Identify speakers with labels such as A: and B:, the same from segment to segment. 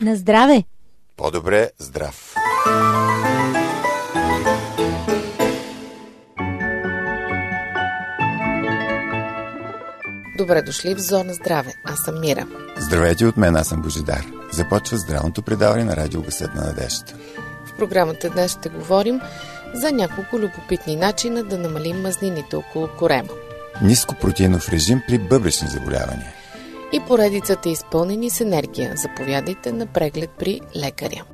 A: На здраве!
B: По-добре здрав!
C: Добре дошли в Зона Здраве. Аз съм Мира.
B: Здравейте от мен, аз съм Божидар. Започва здравното предаване на радио Гъсът на надеждата.
C: В програмата днес ще говорим за няколко любопитни начина да намалим мазнините около корема.
B: Ниско протеинов режим при бъбречни заболявания.
C: И поредицата е изпълнени с енергия. Заповядайте на преглед при лекаря.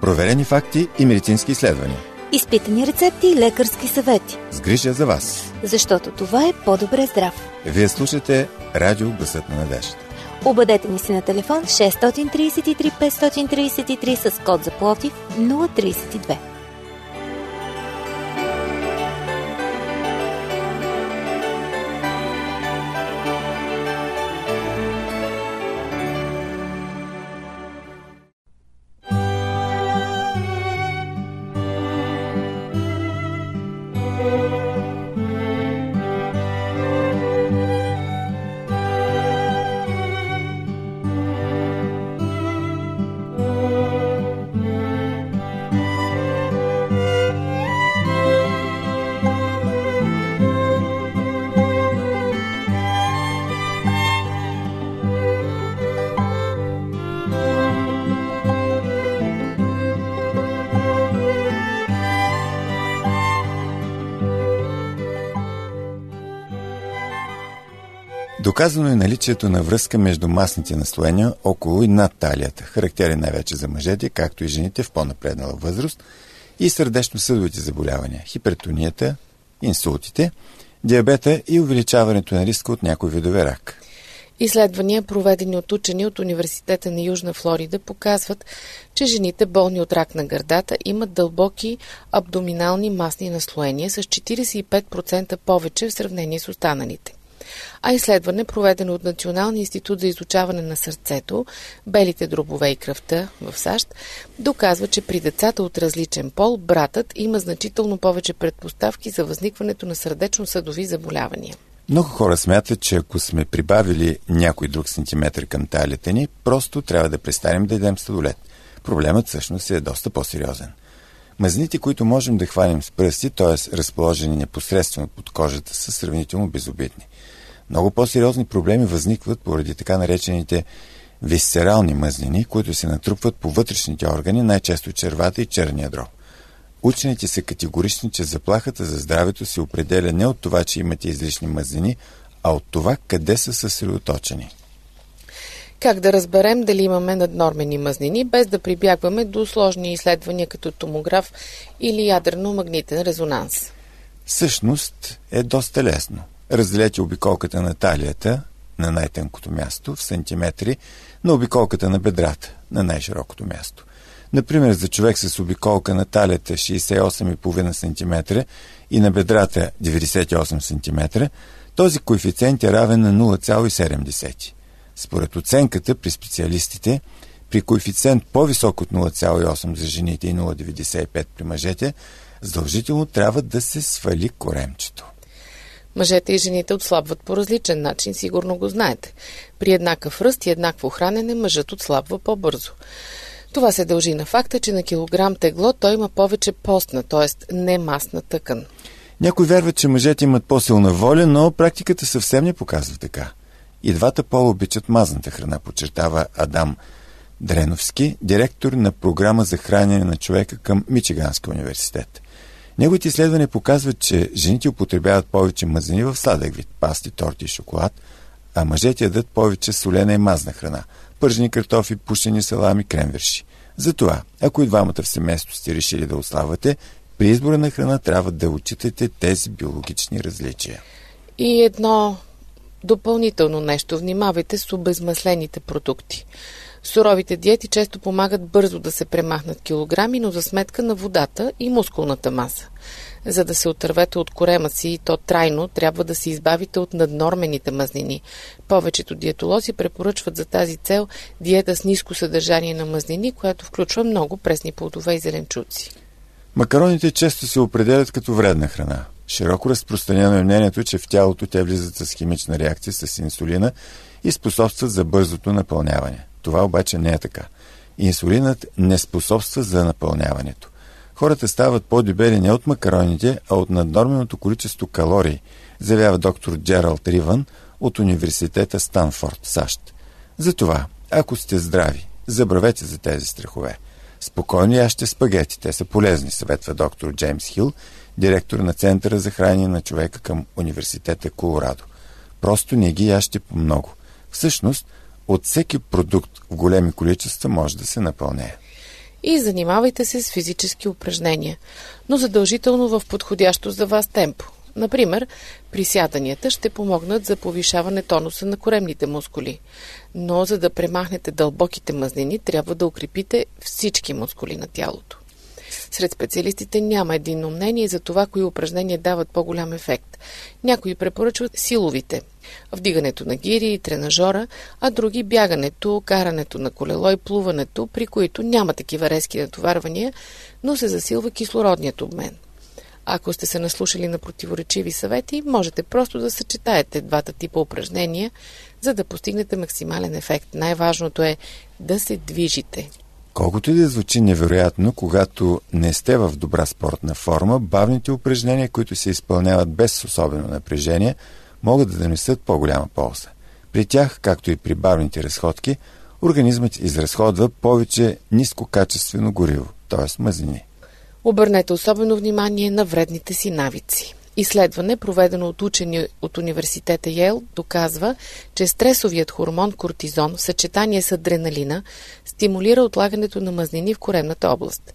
B: Проверени факти и медицински изследвания.
A: Изпитани рецепти и лекарски съвети.
B: С грижа за вас.
A: Защото това е по-добре здрав.
B: Вие слушате Радио Гласът на надеждата.
A: Обадете ни се на телефон 633 533 с код за Пловдив 032.
B: Доказано е наличието на връзка между масните наслоения около и над талията, характерен най-вече за мъжете, както и жените в по-напреднала възраст, и сърдечно-съдовите заболявания, хипертонията, инсултите, диабета и увеличаването на риска от някои видове рак.
C: Изследвания, проведени от учени от Университета на Южна Флорида, показват, че жените болни от рак на гърдата имат дълбоки абдоминални масни наслоения с 45% повече в сравнение с останалите а изследване, проведено от Националния институт за изучаване на сърцето, белите дробове и кръвта в САЩ, доказва, че при децата от различен пол братът има значително повече предпоставки за възникването на сърдечно-съдови заболявания.
B: Много хора смятат, че ако сме прибавили някой друг сантиметр към талията ни, просто трябва да престанем да ядем сладолет. Проблемът всъщност е доста по-сериозен. Мазните, които можем да хванем с пръсти, т.е. разположени непосредствено под кожата, са сравнително безобидни. Много по-сериозни проблеми възникват поради така наречените висцерални мъзнини, които се натрупват по вътрешните органи, най-често червата и черния дроб. Учените са категорични, че заплахата за здравето се определя не от това, че имате излишни мъзнини, а от това къде са съсредоточени.
C: Как да разберем дали имаме наднормени мъзнини, без да прибягваме до сложни изследвания като томограф или ядрено-магнитен резонанс?
B: Същност е доста лесно. Разделете обиколката на талията на най-тънкото място в сантиметри на обиколката на бедрата на най-широкото място. Например, за човек с обиколка на талията 68,5 см и на бедрата 98 см, този коефициент е равен на 0,7. Според оценката при специалистите, при коефициент по-висок от 0,8 за жените и 0,95 при мъжете, задължително трябва да се свали коремчето.
C: Мъжете и жените отслабват по различен начин, сигурно го знаете. При еднакъв ръст и еднакво хранене мъжът отслабва по-бързо. Това се дължи на факта, че на килограм тегло той има повече постна, т.е. не масна тъкан.
B: Някои вярват, че мъжете имат по-силна воля, но практиката съвсем не показва така. И двата пола обичат мазната храна, подчертава Адам Дреновски, директор на програма за хранене на човека към Мичиганския университет. Неговите изследвания показват, че жените употребяват повече мазнини в сладък вид, пасти, торти и шоколад, а мъжете ядат повече солена и мазна храна, пържени картофи, пушени салами, кремверши. Затова, ако и двамата в семейство сте решили да ославате, при избора на храна трябва да отчитате тези биологични различия.
C: И едно допълнително нещо. Внимавайте с обезмаслените продукти. Суровите диети често помагат бързо да се премахнат килограми, но за сметка на водата и мускулната маса. За да се отървете от корема си и то трайно, трябва да се избавите от наднормените мазнини. Повечето диетолози препоръчват за тази цел диета с ниско съдържание на мазнини, която включва много пресни плодове и зеленчуци.
B: Макароните често се определят като вредна храна. Широко разпространено е мнението, че в тялото те влизат с химична реакция с инсулина и способстват за бързото напълняване. Това обаче не е така. Инсулинът не способства за напълняването. Хората стават по-дебели не от макароните, а от наднорменото количество калории, заявява доктор Джералд Риван от университета Станфорд, САЩ. Затова, ако сте здрави, забравете за тези страхове. Спокойно яще спагети, те са полезни, съветва доктор Джеймс Хил, директор на Центъра за хранение на човека към университета Колорадо. Просто не ги яще по много. Всъщност, от всеки продукт в големи количества може да се напълне.
C: И занимавайте се с физически упражнения, но задължително в подходящо за вас темпо. Например, присяданията ще помогнат за повишаване тонуса на коремните мускули. Но за да премахнете дълбоките мазнини, трябва да укрепите всички мускули на тялото. Сред специалистите няма единно мнение за това, кои упражнения дават по-голям ефект. Някои препоръчват силовите – вдигането на гири и тренажора, а други бягането, карането на колело и плуването, при които няма такива резки натоварвания, но се засилва кислородният обмен. Ако сте се наслушали на противоречиви съвети, можете просто да съчетаете двата типа упражнения, за да постигнете максимален ефект. Най-важното е да се движите.
B: Колкото и да звучи невероятно, когато не сте в добра спортна форма, бавните упражнения, които се изпълняват без особено напрежение, могат да донесат по-голяма полза. При тях, както и при бавните разходки, организмът изразходва повече нискокачествено гориво, т.е. мазнини.
C: Обърнете особено внимание на вредните си навици. Изследване, проведено от учени от университета Йейл, доказва, че стресовият хормон кортизон в съчетание с адреналина стимулира отлагането на мазнини в коремната област.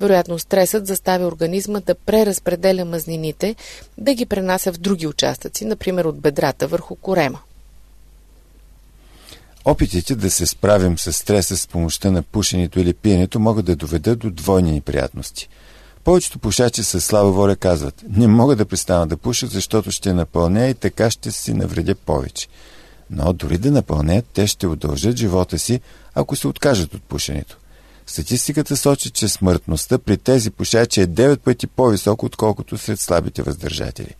C: Вероятно стресът заставя организма да преразпределя мазнините, да ги пренася в други участъци, например от бедрата върху корема.
B: Опитите да се справим с стреса с помощта на пушенето или пиенето могат да доведат до двойни неприятности – повечето пушачи с слаба воля казват, не мога да престана да пушат, защото ще напълня и така ще си навредя повече. Но дори да напълнят, те ще удължат живота си, ако се откажат от пушенето. Статистиката сочи, че смъртността при тези пушачи е 9 пъти по-висока, отколкото сред слабите въздържатели.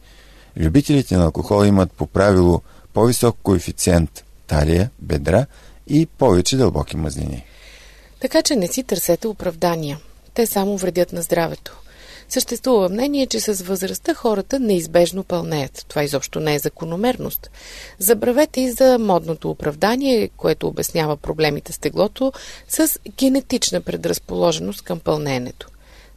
B: Любителите на алкохол имат по правило по-висок коефициент талия, бедра и повече дълбоки мазнини.
C: Така че не си търсете оправдания те само вредят на здравето. Съществува мнение, че с възрастта хората неизбежно пълнеят. Това изобщо не е закономерност. Забравете и за модното оправдание, което обяснява проблемите с теглото, с генетична предразположеност към пълненето.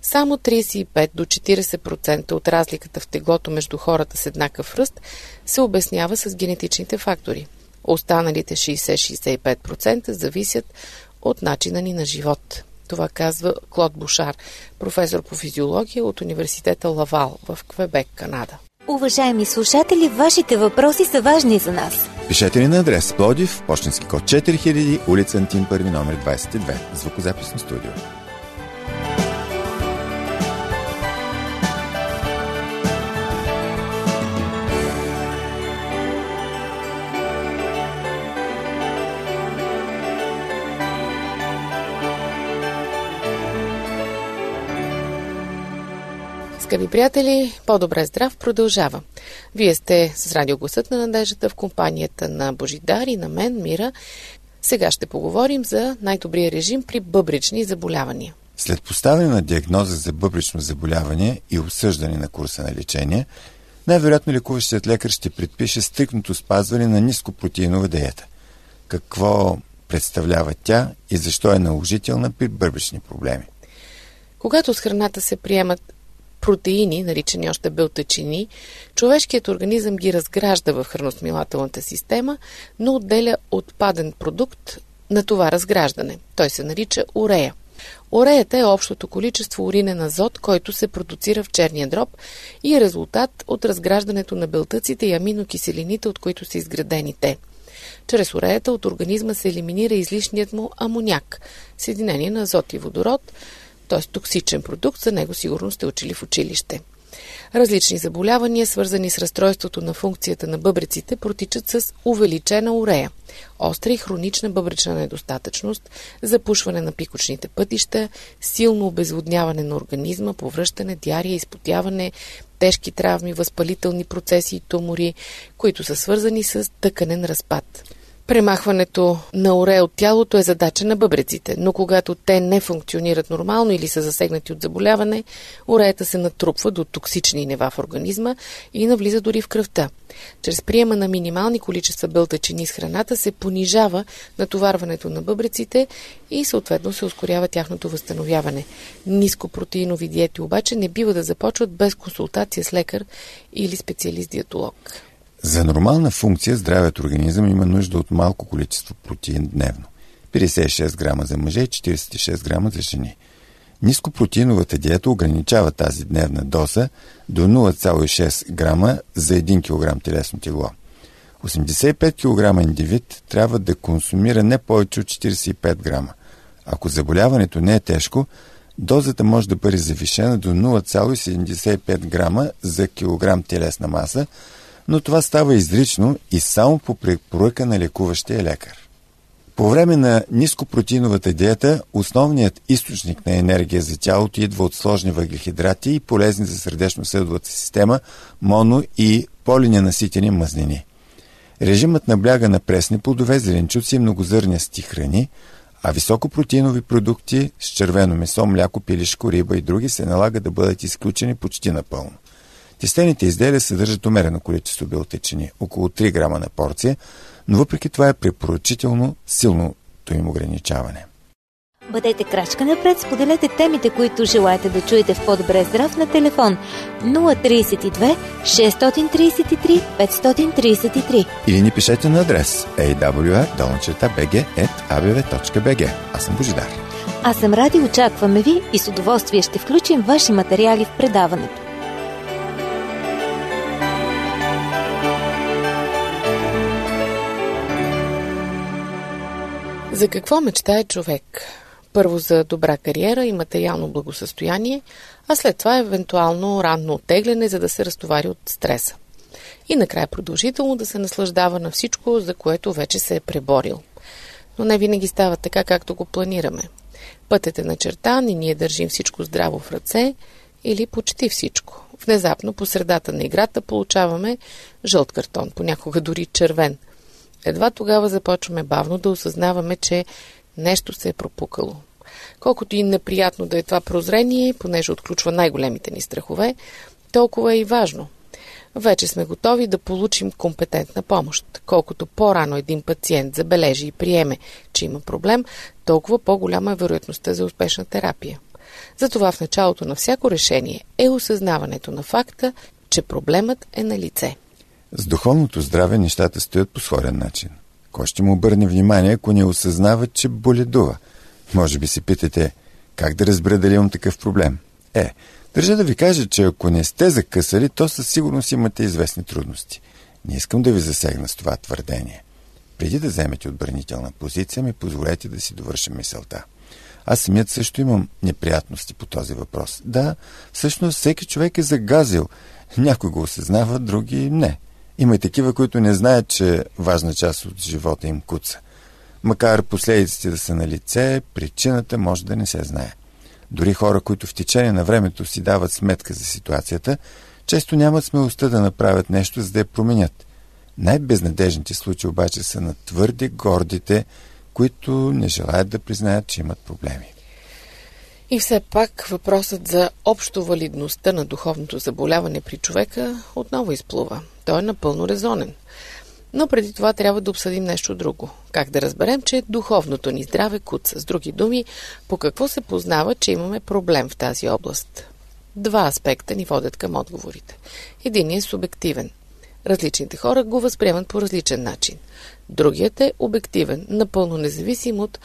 C: Само 35 до 40% от разликата в теглото между хората с еднакъв ръст се обяснява с генетичните фактори. Останалите 60-65% зависят от начина ни на живот. Това казва Клод Бушар, професор по физиология от университета Лавал в Квебек, Канада.
A: Уважаеми слушатели, вашите въпроси са важни за нас.
B: Пишете ни на адрес Плодив, почтенски код 4000, улица Антим 1, номер 22, звукозаписно студио.
C: Скъпи приятели, по-добре здрав продължава. Вие сте с радиогласът на надеждата в компанията на Божидар и на мен, Мира. Сега ще поговорим за най-добрия режим при бъбрични заболявания.
B: След поставяне на диагноза за бъбрично заболяване и обсъждане на курса на лечение, най-вероятно лекуващият лекар ще предпише стрикното спазване на нископротеинова диета. Какво представлява тя и защо е наложителна при бъбрични проблеми?
C: Когато с храната се приемат протеини, наричани още белтъчини, човешкият организъм ги разгражда в храносмилателната система, но отделя отпаден продукт на това разграждане. Той се нарича урея. Уреята е общото количество уринен азот, който се продуцира в черния дроб и е резултат от разграждането на белтъците и аминокиселините, от които са изградени те. Чрез уреята от организма се елиминира излишният му амоняк, съединение на азот и водород, т.е. токсичен продукт, за него сигурно сте учили в училище. Различни заболявания, свързани с разстройството на функцията на бъбреците, протичат с увеличена урея, остра и хронична бъбречна недостатъчност, запушване на пикочните пътища, силно обезводняване на организма, повръщане, диария, изпотяване, тежки травми, възпалителни процеси и тумори, които са свързани с тъканен разпад. Премахването на уре от тялото е задача на бъбреците, но когато те не функционират нормално или са засегнати от заболяване, уреята се натрупва до токсични нива в организма и навлиза дори в кръвта. Чрез приема на минимални количества бълтачини с храната се понижава натоварването на бъбреците и съответно се ускорява тяхното възстановяване. Нископротеинови диети обаче не бива да започват без консултация с лекар или специалист-диетолог.
B: За нормална функция здравият организъм има нужда от малко количество протеин дневно. 56 грама за мъже и 46 грама за жени. Нископротеиновата диета ограничава тази дневна доза до 0,6 грама за 1 кг телесно тегло. 85 кг индивид трябва да консумира не повече от 45 грама. Ако заболяването не е тежко, дозата може да бъде завишена до 0,75 грама за килограм телесна маса, но това става изрично и само по препоръка на лекуващия лекар. По време на нископротеиновата диета основният източник на енергия за тялото идва от сложни въглехидрати и полезни за сърдечно-съдовата система моно- и полиненаситени мазнини. Режимът набляга на пресни плодове, зеленчуци и многозърнясти храни, а високопротеинови продукти с червено месо, мляко, пилишко, риба и други се налага да бъдат изключени почти напълно. Тестените изделия съдържат умерено количество белтечини, около 3 грама на порция, но въпреки това е препоръчително силното им ограничаване.
A: Бъдете крачка напред, споделете темите, които желаете да чуете в по-добре здрав на телефон 032 633 533
B: или ни пишете на адрес awr.bg.abv.bg Аз съм Божидар.
A: Аз съм Ради, очакваме ви и с удоволствие ще включим ваши материали в предаването.
C: За какво мечтае човек? Първо за добра кариера и материално благосъстояние, а след това евентуално ранно оттегляне, за да се разтовари от стреса. И накрая продължително да се наслаждава на всичко, за което вече се е преборил. Но не винаги става така, както го планираме. Пътят е начертан и ние държим всичко здраво в ръце или почти всичко. Внезапно по средата на играта получаваме жълт картон, понякога дори червен – едва тогава започваме бавно да осъзнаваме, че нещо се е пропукало. Колкото и неприятно да е това прозрение, понеже отключва най-големите ни страхове, толкова е и важно. Вече сме готови да получим компетентна помощ. Колкото по-рано един пациент забележи и приеме, че има проблем, толкова по-голяма е вероятността за успешна терапия. Затова в началото на всяко решение е осъзнаването на факта, че проблемът е на лице.
B: С духовното здраве нещата стоят по сходен начин. Кой ще му обърне внимание, ако не осъзнава, че боледува? Може би си питате, как да разбера дали имам такъв проблем? Е, държа да ви кажа, че ако не сте закъсали, то със сигурност имате известни трудности. Не искам да ви засегна с това твърдение. Преди да вземете отбранителна позиция, ми позволете да си довърша мисълта. Аз самият също имам неприятности по този въпрос. Да, всъщност всеки човек е загазил. Някой го осъзнава, други не. Има и такива, които не знаят, че важна част от живота им куца. Макар последиците да са на лице, причината може да не се знае. Дори хора, които в течение на времето си дават сметка за ситуацията, често нямат смелостта да направят нещо, за да я променят. Най-безнадежните случаи обаче са на твърде гордите, които не желаят да признаят, че имат проблеми.
C: И все пак въпросът за общо валидността на духовното заболяване при човека отново изплува. Той е напълно резонен. Но преди това трябва да обсъдим нещо друго. Как да разберем, че духовното ни здраве куца? С други думи, по какво се познава, че имаме проблем в тази област? Два аспекта ни водят към отговорите. Един е субективен. Различните хора го възприемат по различен начин. Другият е обективен, напълно независим от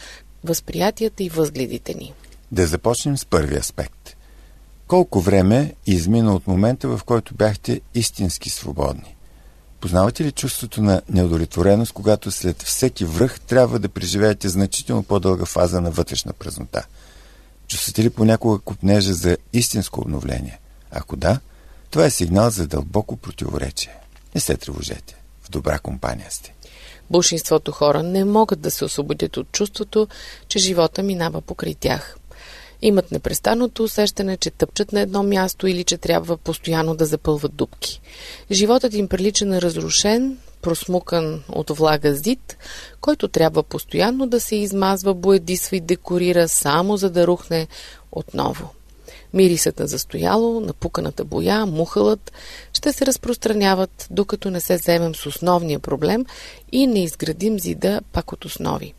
C: възприятията и възгледите ни.
B: Да започнем с първи аспект. Колко време измина от момента, в който бяхте истински свободни? Познавате ли чувството на неудовлетвореност, когато след всеки връх трябва да преживеете значително по-дълга фаза на вътрешна празнота? Чувствате ли понякога купнежа за истинско обновление? Ако да, това е сигнал за дълбоко противоречие. Не се тревожете. В добра компания сте.
C: Большинството хора не могат да се освободят от чувството, че живота минава покрай тях имат непрестанното усещане, че тъпчат на едно място или че трябва постоянно да запълват дупки. Животът им прилича на разрушен, просмукан от влага зид, който трябва постоянно да се измазва, боедисва и декорира, само за да рухне отново. Мирисът на застояло, напуканата боя, мухълът ще се разпространяват, докато не се вземем с основния проблем и не изградим зида пак от основи.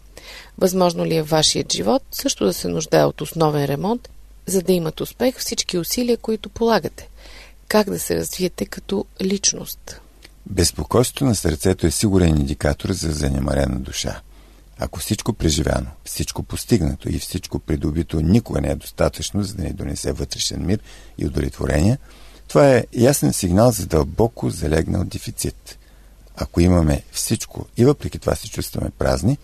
C: Възможно ли е вашият живот също да се нуждае от основен ремонт, за да имат успех всички усилия, които полагате? Как да се развиете като личност?
B: Безпокойството на сърцето е сигурен индикатор за занемарена душа. Ако всичко преживяно, всичко постигнато и всичко придобито никога не е достатъчно, за да ни донесе вътрешен мир и удовлетворение, това е ясен сигнал за дълбоко залегнал дефицит. Ако имаме всичко и въпреки това се чувстваме празни,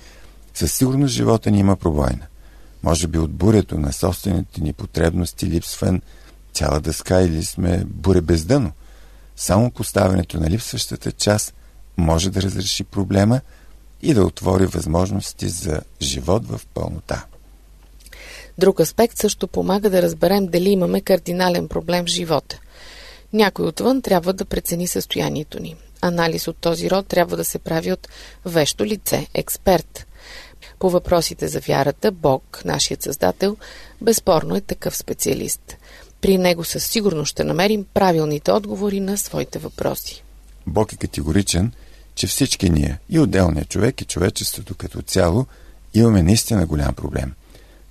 B: със сигурност живота ни има пробойна. Може би от бурето на собствените ни потребности липсван цяла дъска или сме буре без дъно. Само поставянето на липсващата част може да разреши проблема и да отвори възможности за живот в пълнота.
C: Друг аспект също помага да разберем дали имаме кардинален проблем в живота. Някой отвън трябва да прецени състоянието ни. Анализ от този род трябва да се прави от вещо лице, експерт. По въпросите за вярата, Бог, нашият създател, безспорно е такъв специалист. При него със сигурност ще намерим правилните отговори на своите въпроси.
B: Бог е категоричен, че всички ние, и отделният човек, и човечеството като цяло, имаме наистина голям проблем.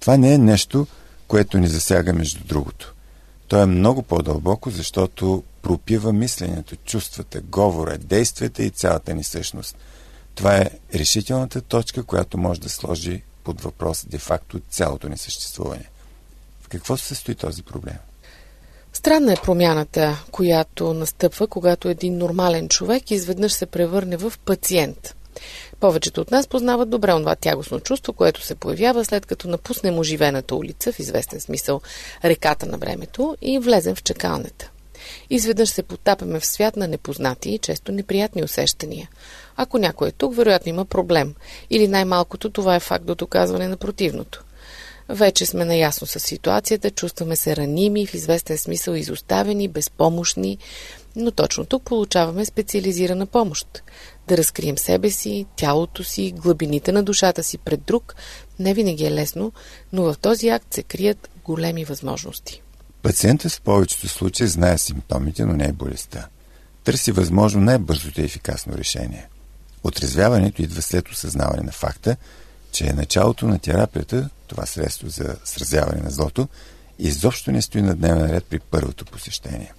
B: Това не е нещо, което ни засяга между другото. То е много по-дълбоко, защото пропива мисленето, чувствата, говора, действията и цялата ни същност. Това е решителната точка, която може да сложи под въпрос де-факто цялото ни съществуване. В какво се състои този проблем?
C: Странна е промяната, която настъпва, когато един нормален човек изведнъж се превърне в пациент. Повечето от нас познават добре това тягостно чувство, което се появява след като напуснем оживената улица, в известен смисъл реката на времето, и влезем в чакалнята. Изведнъж се потапяме в свят на непознати и често неприятни усещания. Ако някой е тук, вероятно има проблем. Или най-малкото това е факт до доказване на противното. Вече сме наясно с ситуацията, чувстваме се раними, в известен смисъл изоставени, безпомощни, но точно тук получаваме специализирана помощ. Да разкрием себе си, тялото си, глъбините на душата си пред друг не винаги е лесно, но в този акт се крият големи възможности.
B: Пациентът в повечето случаи знае симптомите, но не е болестта. Търси възможно най-бързото и ефикасно решение. Отрезвяването идва след осъзнаване на факта, че е началото на терапията, това средство за сразяване на злото, изобщо не стои на дневен ред при първото посещение.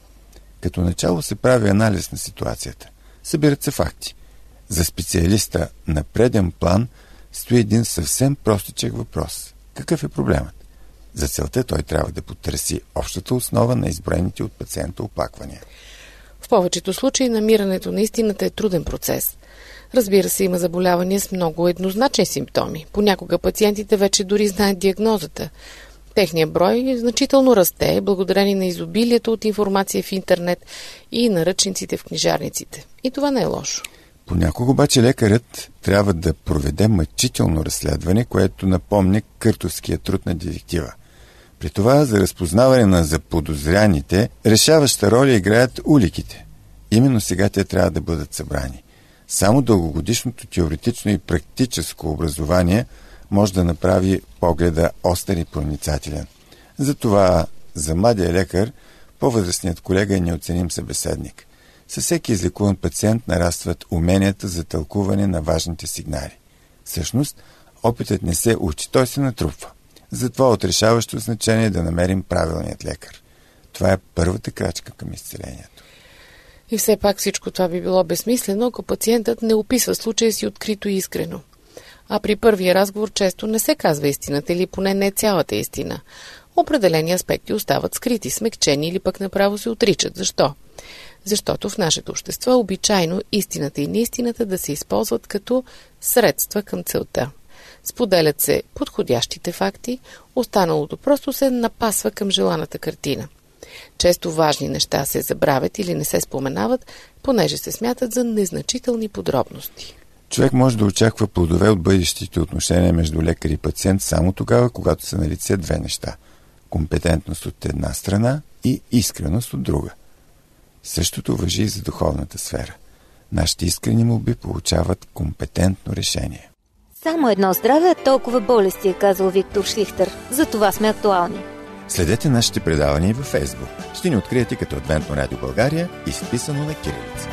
B: Като начало се прави анализ на ситуацията. Събират се факти. За специалиста на преден план стои един съвсем простичък въпрос. Какъв е проблемът? За целта той трябва да потърси общата основа на изброените от пациента оплаквания.
C: В повечето случаи намирането на истината е труден процес. Разбира се, има заболявания с много еднозначни симптоми. Понякога пациентите вече дори знаят диагнозата. Техният брой значително расте, благодарение на изобилието от информация в интернет и наръчниците в книжарниците. И това не е лошо.
B: Понякога обаче лекарят трябва да проведе мъчително разследване, което напомня къртовския труд на детектива. При това за разпознаване на заподозряните решаваща роля играят уликите. Именно сега те трябва да бъдат събрани. Само дългогодишното теоретично и практическо образование може да направи погледа остър и проницателен. Затова за младия лекар по-възрастният колега е неоценим събеседник. Със всеки излекуван пациент нарастват уменията за тълкуване на важните сигнали. Всъщност, опитът не се учи, той се натрупва. Затова от решаващо значение е да намерим правилният лекар. Това е първата крачка към изцелението.
C: И все пак всичко това би било безсмислено, ако пациентът не описва случая си открито и искрено. А при първия разговор често не се казва истината или поне не цялата истина. Определени аспекти остават скрити, смекчени или пък направо се отричат. Защо? Защото в нашето общество обичайно истината и неистината да се използват като средства към целта. Споделят се подходящите факти, останалото просто се напасва към желаната картина. Често важни неща се забравят или не се споменават, понеже се смятат за незначителни подробности.
B: Човек може да очаква плодове от бъдещите отношения между лекар и пациент само тогава, когато са на лице две неща – компетентност от една страна и искреност от друга. Същото въжи и за духовната сфера. Нашите искрени молби получават компетентно решение.
A: Само едно здраве, а толкова болести, е казал Виктор Шлихтер. За това сме актуални.
B: Следете нашите предавания във Фейсбук. Ще ни откриете като Адвентно радио България, изписано на кирилица.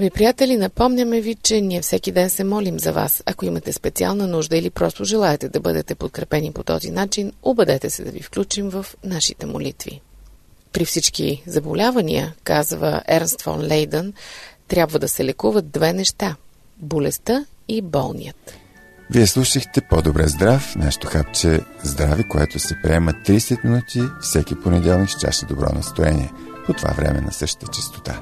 C: Скъпи приятели, напомняме ви, че ние всеки ден се молим за вас. Ако имате специална нужда или просто желаете да бъдете подкрепени по този начин, обадете се да ви включим в нашите молитви. При всички заболявания, казва Ернст фон Лейдън, трябва да се лекуват две неща – болестта и болният.
B: Вие слушахте По-добре здрав, нашето хапче здраве, което се приема 30 минути всеки понеделник с чаша добро настроение, по това време на същата частота.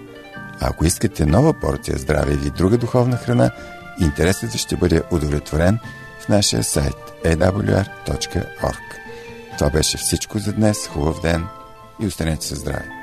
B: А ако искате нова порция здраве или друга духовна храна, интересът ще бъде удовлетворен в нашия сайт awr.org. Това беше всичко за днес. Хубав ден и останете се здрави!